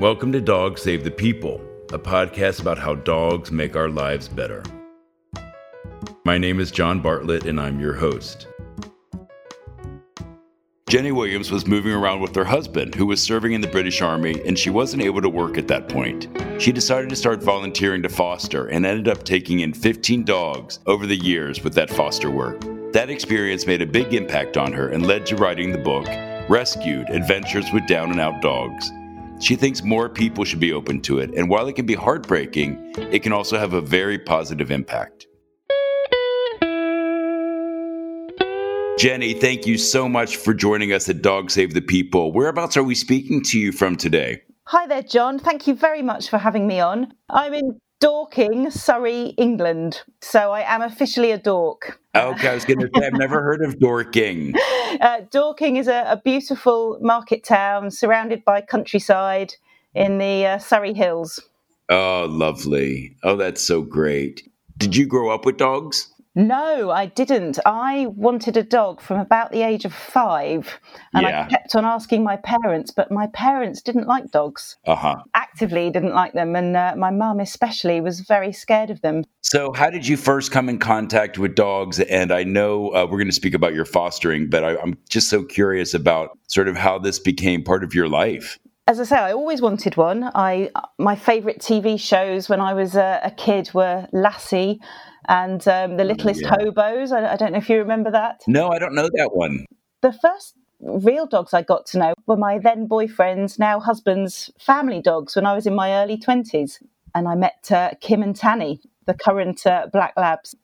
Welcome to Dogs Save the People, a podcast about how dogs make our lives better. My name is John Bartlett, and I'm your host. Jenni Williams was moving around with her husband, who was serving in the British Army, and she wasn't able to work at that point. She decided to start volunteering to foster and ended up taking in 15 dogs over the years with that foster work. That experience made a big impact on her and led to writing the book, Rescued Adventures with Down and Out Dogs. She thinks more people should be open to it, and while it can be heartbreaking, it can also have a very positive impact. Jenni, thank you so much for joining us at Dog Save the People. Whereabouts are we speaking to you from today? Hi there, John. Thank you very much for having me on. I'm in Dorking, Surrey, England. So I am officially a dork. Okay, I was going to say, I've never heard of Dorking. Uh, Dorking is a, a, beautiful market town surrounded by countryside in the uh, Surrey Hills. Oh, lovely. Oh, that's so great. Did you grow up with dogs? No, I didn't. I wanted a dog from about the age of five, and yeah. I kept on asking my parents, but my parents didn't like dogs. Uh-huh. Actively didn't like them, and uh, my mum especially was very scared of them. So, how did you first come in contact with dogs? And I know uh, we're going to speak about your fostering, but I, I'm just so curious about sort of how this became part of your life as I say, I always wanted one. I my favourite TV shows when I was a, a kid were Lassie and um, The Littlest yeah. Hobos. I, I don't know if you remember that. No, I don't know that one. The first real dogs I got to know were my then boyfriend's, now husband's family dogs when I was in my early 20s. And I met uh, Kim and Tanny, the current uh, Black Labs.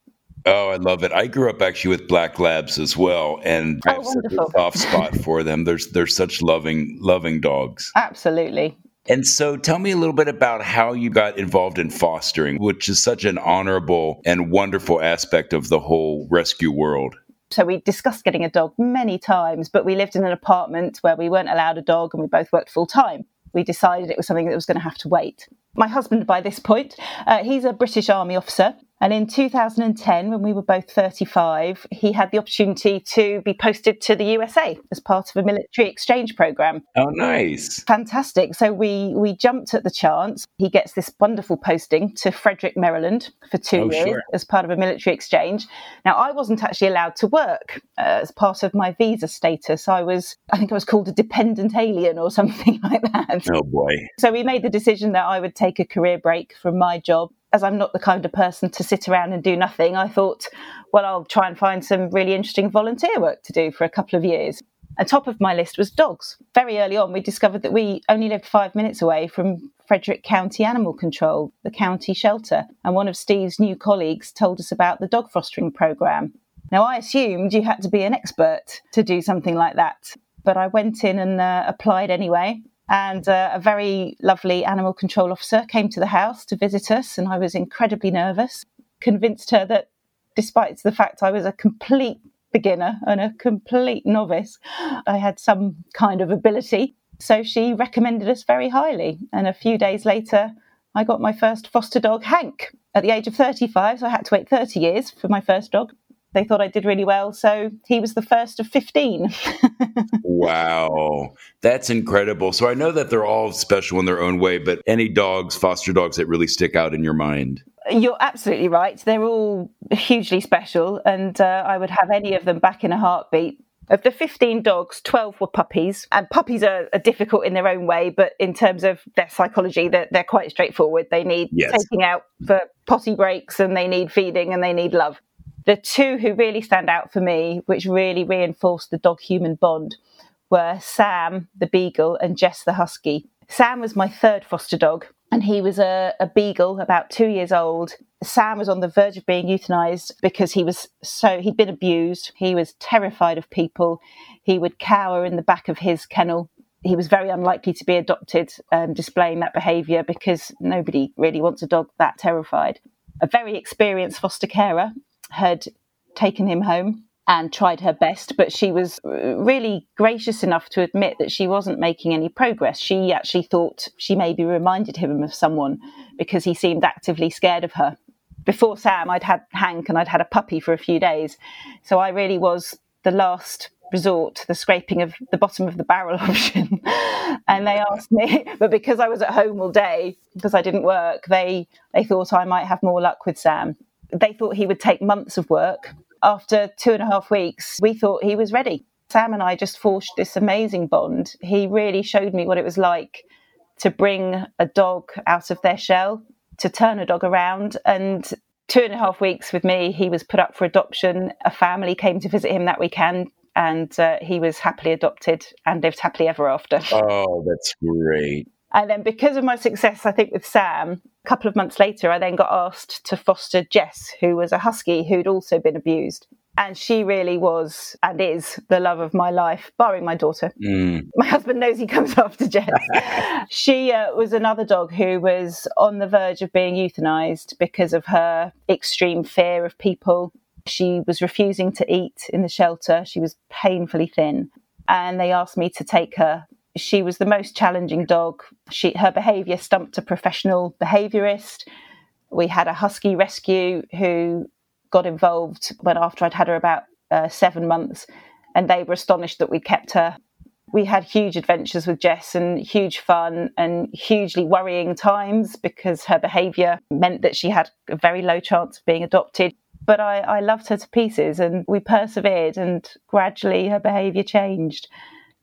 Oh, I love it. I grew up actually with black labs as well, and oh, I have wonderful. a soft spot for them. There's they're such loving loving dogs. Absolutely. And so tell me a little bit about how you got involved in fostering, which is such an honorable and wonderful aspect of the whole rescue world. So we discussed getting a dog many times, but we lived in an apartment where we weren't allowed a dog and we both worked full time. We decided it was something that was going to have to wait. My husband, by this point, uh, he's a British Army officer and in 2010, when we were both 35, he had the opportunity to be posted to the USA as part of a military exchange program. Oh, nice. Fantastic. So we, we jumped at the chance. He gets this wonderful posting to Frederick, Maryland for two oh, years sure. as part of a military exchange. Now, I wasn't actually allowed to work uh, as part of my visa status. I was, I think I was called a dependent alien or something like that. Oh, boy. So we made the decision that I would take a career break from my job as I'm not the kind of person to sit around and do nothing, I thought, well, I'll try and find some really interesting volunteer work to do for a couple of years. And top of my list was dogs. Very early on, we discovered that we only lived five minutes away from Frederick County Animal Control, the county shelter. And one of Steve's new colleagues told us about the dog fostering program. Now, I assumed you had to be an expert to do something like that, but I went in and uh, applied anyway and uh, a very lovely animal control officer came to the house to visit us, and I was incredibly nervous. Convinced her that, despite the fact I was a complete beginner and a complete novice, I had some kind of ability. So she recommended us very highly. And a few days later, I got my first foster dog, Hank, at the age of 35. So I had to wait 30 years for my first dog they thought I did really well. So he was the first of 15. wow. That's incredible. So I know that they're all special in their own way, but any dogs, foster dogs that really stick out in your mind? You're absolutely right. They're all hugely special, and uh, I would have any of them back in a heartbeat. Of the 15 dogs, 12 were puppies. And puppies are, are, difficult in their own way, but in terms of their psychology, they're, they're quite straightforward. They need yes. taking out for potty breaks and they need feeding and they need love the two who really stand out for me, which really reinforced the dog human bond, were Sam, the beagle, and Jess, the husky. Sam was my third foster dog, and he was a, a, beagle about two years old. Sam was on the verge of being euthanized because he was so he'd been abused. He was terrified of people. He would cower in the back of his kennel. He was very unlikely to be adopted, um, displaying that behaviour because nobody really wants a dog that terrified. A very experienced foster carer had taken him home and tried her best, but she was uh, really gracious enough to admit that she wasn't making any progress. She actually thought she maybe reminded him of someone because he seemed actively scared of her. Before Sam, I'd had Hank and I'd had a puppy for a few days. So I really was the last resort the scraping of the bottom of the barrel option. and they asked me, but because I was at home all day, because I didn't work, they, they thought I might have more luck with Sam. They thought he would take months of work. After two and a half weeks, we thought he was ready. Sam and I just forged this amazing bond. He really showed me what it was like to bring a dog out of their shell, to turn a dog around. And two and a half weeks with me, he was put up for adoption. A family came to visit him that weekend, and uh, he was happily adopted and lived happily ever after. Oh, that's great. And then, because of my success, I think with Sam, a couple of months later, I then got asked to foster Jess, who was a husky who'd also been abused. And she really was and is the love of my life, barring my daughter. Mm. My husband knows he comes after Jess. she uh, was another dog who was on the verge of being euthanized because of her extreme fear of people. She was refusing to eat in the shelter. She was painfully thin. And they asked me to take her she was the most challenging dog. She, her behaviour stumped a professional behaviourist. We had a husky rescue who got involved when after I'd had her about uh, seven months, and they were astonished that we kept her. We had huge adventures with Jess and huge fun and hugely worrying times because her behaviour meant that she had a very low chance of being adopted. But I, I loved her to pieces and we persevered, and gradually her behaviour changed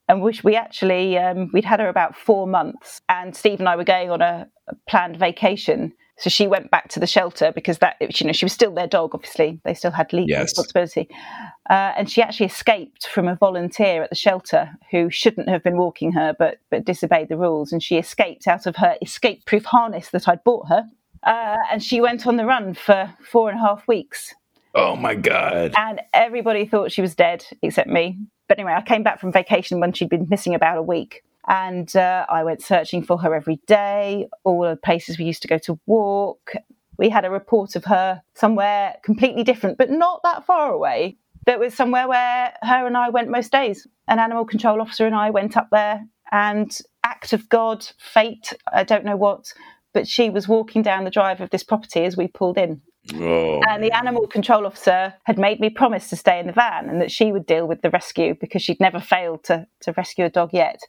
and which we actually um, we'd had her about four months and steve and i were going on a, a, planned vacation so she went back to the shelter because that you know she was still their dog obviously they still had legal yes. responsibility uh, and she actually escaped from a volunteer at the shelter who shouldn't have been walking her but but disobeyed the rules and she escaped out of her escape proof harness that i'd bought her uh, and she went on the run for four and a half weeks Oh my God. And everybody thought she was dead except me. But anyway, I came back from vacation when she'd been missing about a week. And uh, I went searching for her every day, all the places we used to go to walk. We had a report of her somewhere completely different, but not that far away. That was somewhere where her and I went most days. An animal control officer and I went up there, and act of God, fate, I don't know what, but she was walking down the drive of this property as we pulled in. Oh. And the animal control officer had made me promise to stay in the van and that she would deal with the rescue because she'd never failed to, to rescue a dog yet.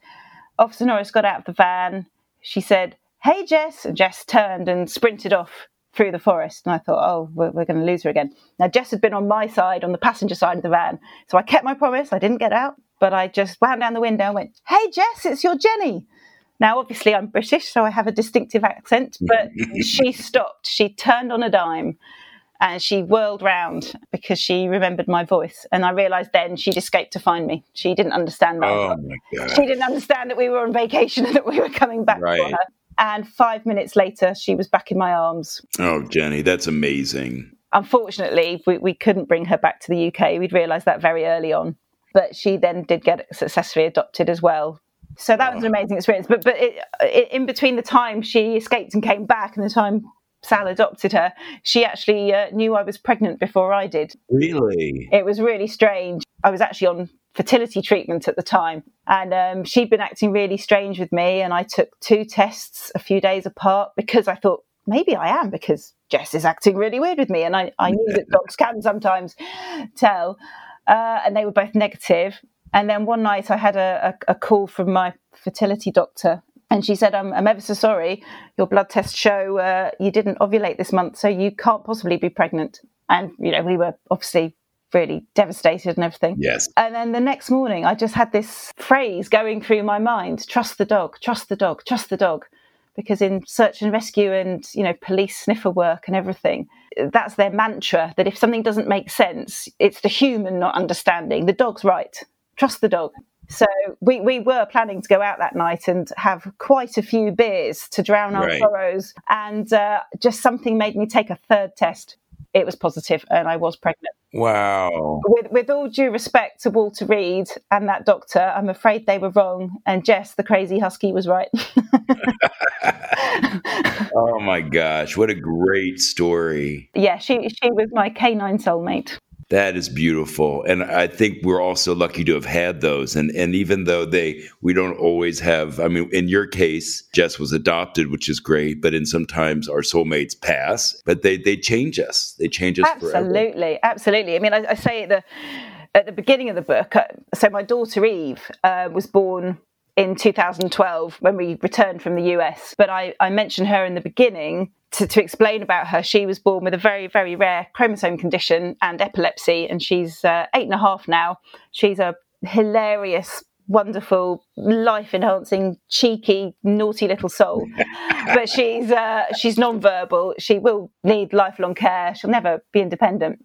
Officer Norris got out of the van. She said, Hey, Jess. And Jess turned and sprinted off through the forest. And I thought, oh, we're, we're going to lose her again. Now, Jess had been on my side, on the passenger side of the van. So I kept my promise. I didn't get out, but I just wound down the window and went, Hey, Jess, it's your Jenni. Now, obviously, I'm British, so I have a distinctive accent, but she stopped. She turned on a dime and she whirled round because she remembered my voice. And I realised then she'd escaped to find me. She didn't understand that. Oh. She didn't understand that we were on vacation and that we were coming back right. for her. And five minutes later, she was back in my arms. Oh, Jenni, that's amazing. Unfortunately, we, we couldn't bring her back to the UK. We'd realised that very early on. But she then did get successfully adopted as well so that was an amazing experience. But but it, it, in between the time she escaped and came back and the time Sal adopted her, she actually uh, knew I was pregnant before I did. Really? It was really strange. I was actually on fertility treatment at the time, and um, she'd been acting really strange with me. And I took two tests a few days apart because I thought maybe I am because Jess is acting really weird with me, and I, I knew that dogs can sometimes tell. Uh, and they were both negative. And then one night I had a, a, a call from my fertility doctor and she said, I'm, I'm, ever so sorry. Your blood tests show uh, you didn't ovulate this month, so you can't possibly be pregnant. And, you know, we were obviously really devastated and everything. Yes. And then the next morning, I just had this phrase going through my mind trust the dog, trust the dog, trust the dog. Because in search and rescue and, you know, police sniffer work and everything, that's their mantra that if something doesn't make sense, it's the human not understanding. The dog's right trust the dog. So we, we were planning to go out that night and have quite a few beers to drown our right. sorrows. And uh, just something made me take a third test. It was positive and I was pregnant. Wow. With, with all due respect to Walter Reed and that doctor, I'm afraid they were wrong. And Jess, the crazy husky, was right. oh my gosh. What a great story. Yeah, she, she was my canine soulmate. That is beautiful. And I think we're also lucky to have had those. And and even though they we don't always have I mean, in your case, Jess was adopted, which is great, but in sometimes our soulmates pass, but they they change us. They change us absolutely, forever. Absolutely. I mean I, I say the at the beginning of the book, uh, so my daughter Eve uh, was born in 2012 when we returned from the US. But I, I mentioned her in the beginning to, to explain about her. She was born with a very, very rare chromosome condition and epilepsy, and she's uh, eight and a half now. She's a hilarious wonderful, life enhancing, cheeky, naughty little soul. but she's uh, she's non-verbal. She will need lifelong care. She'll never be independent.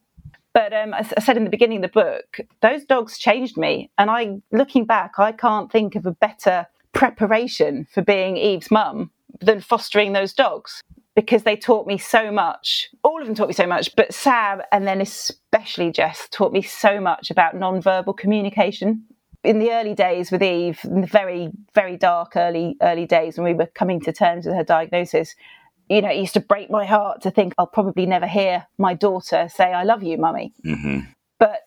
But um, as I said in the beginning of the book, those dogs changed me. And I, looking back, I can't think of a better preparation for being Eve's mum than fostering those dogs because they taught me so much. All of them taught me so much, but Sam and then especially Jess taught me so much about non-verbal communication in the early days with Eve, in the very, very dark early, early days when we were coming to terms with her diagnosis, you know, it used to break my heart to think I'll probably never hear my daughter say, I love you, mummy. Mm-hmm. But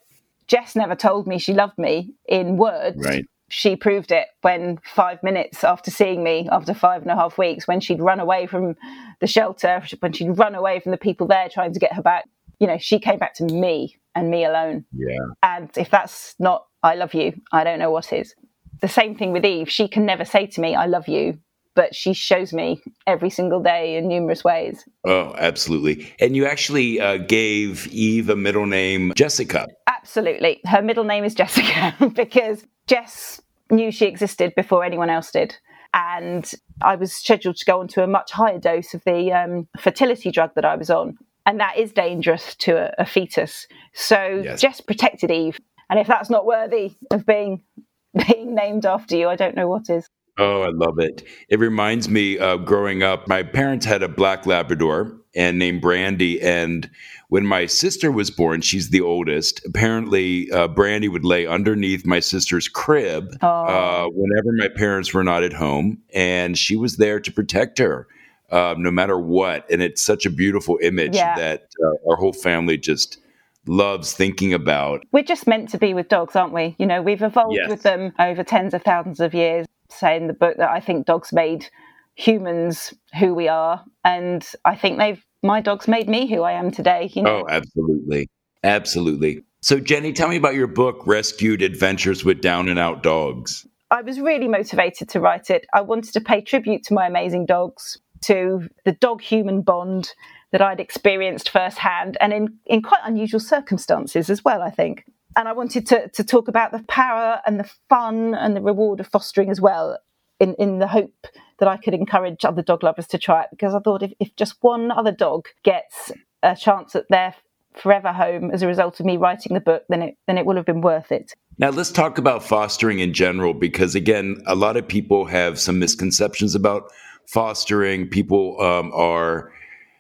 Jess never told me she loved me in words. Right. She proved it when five minutes after seeing me, after five and a half weeks, when she'd run away from the shelter, when she'd run away from the people there trying to get her back, you know, she came back to me and me alone. Yeah. And if that's not I love you. I don't know what is. The same thing with Eve. She can never say to me, I love you, but she shows me every single day in numerous ways. Oh, absolutely. And you actually uh, gave Eve a middle name, Jessica. Absolutely. Her middle name is Jessica because Jess knew she existed before anyone else did. And I was scheduled to go on to a much higher dose of the um, fertility drug that I was on. And that is dangerous to a, a fetus. So yes. Jess protected Eve and if that's not worthy of being being named after you, I don't know what is. Oh, I love it. It reminds me of growing up. My parents had a black Labrador and named Brandy. And when my sister was born, she's the oldest. Apparently, uh, Brandy would lay underneath my sister's crib oh. uh, whenever my parents were not at home. And she was there to protect her uh, no matter what. And it's such a beautiful image yeah. that uh, our whole family just loves thinking about. We're just meant to be with dogs, aren't we? You know, we've evolved yes. with them over tens of thousands of years. Say in the book that I think dogs made humans who we are, and I think they've my dogs made me who I am today. You know? Oh, absolutely, absolutely. So, Jenni, tell me about your book, Rescued Adventures with Down and Out Dogs. I was really motivated to write it. I wanted to pay tribute to my amazing dogs, to the dog human bond, that I'd experienced firsthand and in, in quite unusual circumstances as well, I think. And I wanted to, to talk about the power and the fun and the reward of fostering as well, in, in the hope that I could encourage other dog lovers to try it. Because I thought if, if just one other dog gets a chance at their forever home as a result of me writing the book, then it then it will have been worth it. Now let's talk about fostering in general, because again, a lot of people have some misconceptions about fostering. People um, are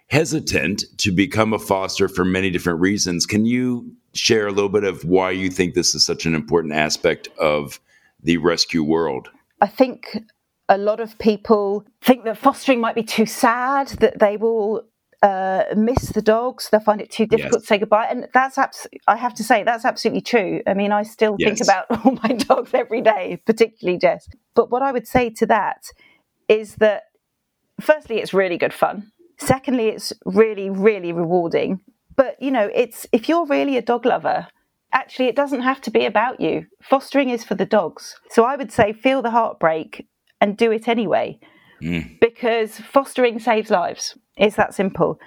hesitant to become a foster for many different reasons. Can you share a little bit of why you think this is such an important aspect of the rescue world? I think a lot of people think that fostering might be too sad, that they will uh, miss the dogs, they'll find it too difficult yes. to say goodbye. And that's abs- I have to say, that's absolutely true. I mean, I still yes. think about all my dogs every day, particularly Jess. But what I would say to that is that, firstly, it's really good fun. Secondly, it's really, really rewarding. But, you know, it's if you're really a dog lover, actually, it doesn't have to be about you. Fostering is for the dogs. So I would say feel the heartbreak and do it anyway. Mm. Because fostering saves lives. It's that simple.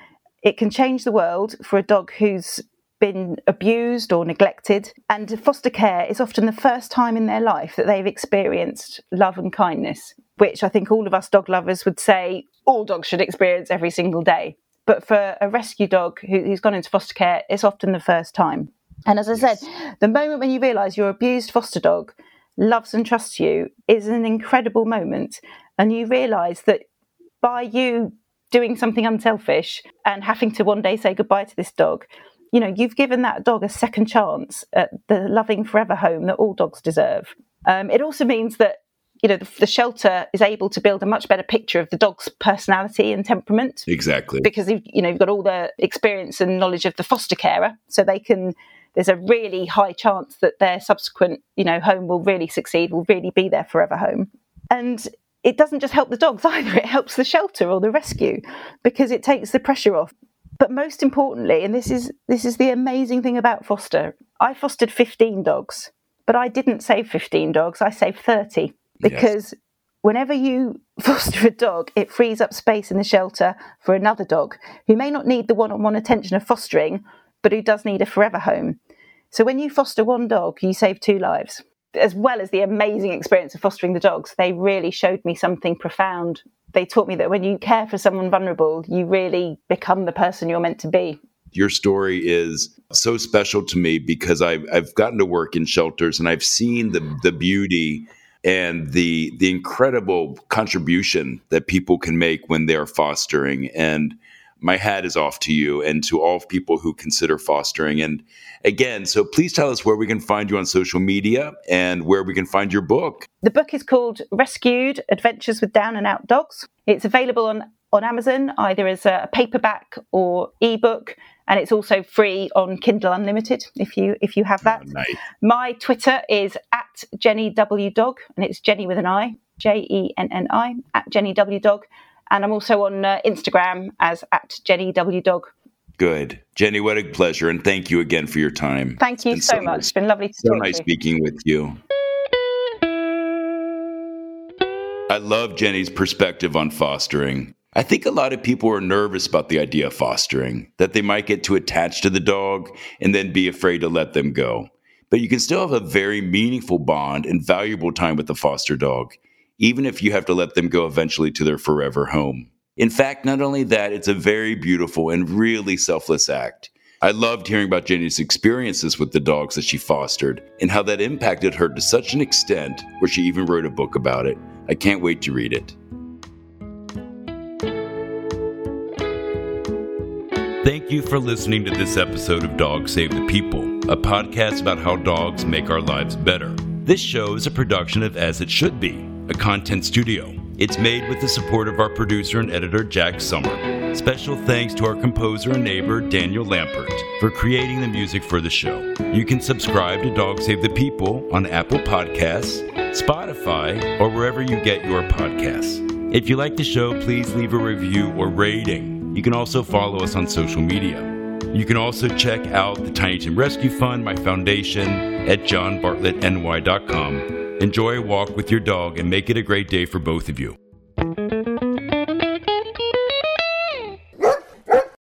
It can change the world for a dog who's been abused or neglected. And foster care is often the first time in their life that they've experienced love and kindness, which I think all of us dog lovers would say all dogs should experience every single day. But for a rescue dog who, who's gone into foster care, it's often the first time. And as I yes. said, the moment when you realise your abused foster dog loves and trusts you is an incredible moment. And you realise that by you doing something unselfish and having to one day say goodbye to this dog, you know, you've given that dog a second chance at the loving forever home that all dogs deserve. Um, it also means that you know the, the, shelter is able to build a much better picture of the dog's personality and temperament exactly because you know you've got all the experience and knowledge of the foster carer so they can there's a really high chance that their subsequent you know home will really succeed will really be their forever home. And it doesn't just help the dogs either it helps the shelter or the rescue because it takes the pressure off. But most importantly, and this is this is the amazing thing about foster, I fostered 15 dogs, but I didn't save 15 dogs, I saved 30 because yes. whenever you foster a dog, it frees up space in the shelter for another dog who may not need the one-on-one attention of fostering, but who does need a forever home. So when you foster one dog, you save two lives. As well as the amazing experience of fostering the dogs, they really showed me something profound. They taught me that when you care for someone vulnerable, you really become the person you're meant to be. Your story is so special to me because I've, I've gotten to work in shelters and I've seen the, the beauty and the the incredible contribution that people can make when they're fostering and my hat is off to you and to all people who consider fostering. And again, so please tell us where we can find you on social media and where we can find your book. The book is called Rescued Adventures with Down and Out Dogs. It's available on, on Amazon either as a paperback or ebook. And it's also free on Kindle Unlimited if you if you have that. Oh, nice. My Twitter is at Jenni W Dog, and it's Jenni with an I, J E N N I, at Jenni W Dog. And I'm also on uh, Instagram as at Jenni W Dog. Good. Jenni, what a pleasure. And thank you again for your time. Thank you so, so, much. Nice. It's been lovely to so nice to speaking with you. I love Jenni's perspective on fostering. I think a lot of people are nervous about the idea of fostering, that they might get too attached to the dog and then be afraid to let them go. But you can still have a very meaningful bond and valuable time with the foster dog even if you have to let them go eventually to their forever home. In fact, not only that, it's a very beautiful and really selfless act. I loved hearing about Jenni's experiences with the dogs that she fostered and how that impacted her to such an extent where she even wrote a book about it. I can't wait to read it. Thank you for listening to this episode of Dogs Save the People, a podcast about how dogs make our lives better. This show is a production of As It Should Be a content studio. It's made with the support of our producer and editor, Jack Summer. Special thanks to our composer and neighbor, Daniel Lampert, for creating the music for the show. You can subscribe to Dog Save the People on Apple Podcasts, Spotify, or wherever you get your podcasts. If you like the show, please leave a review or rating. You can also follow us on social media. You can also check out the Tiny Tim Rescue Fund, my foundation, at johnbartlettny.com Enjoy a walk with your dog and make it a great day for both of you.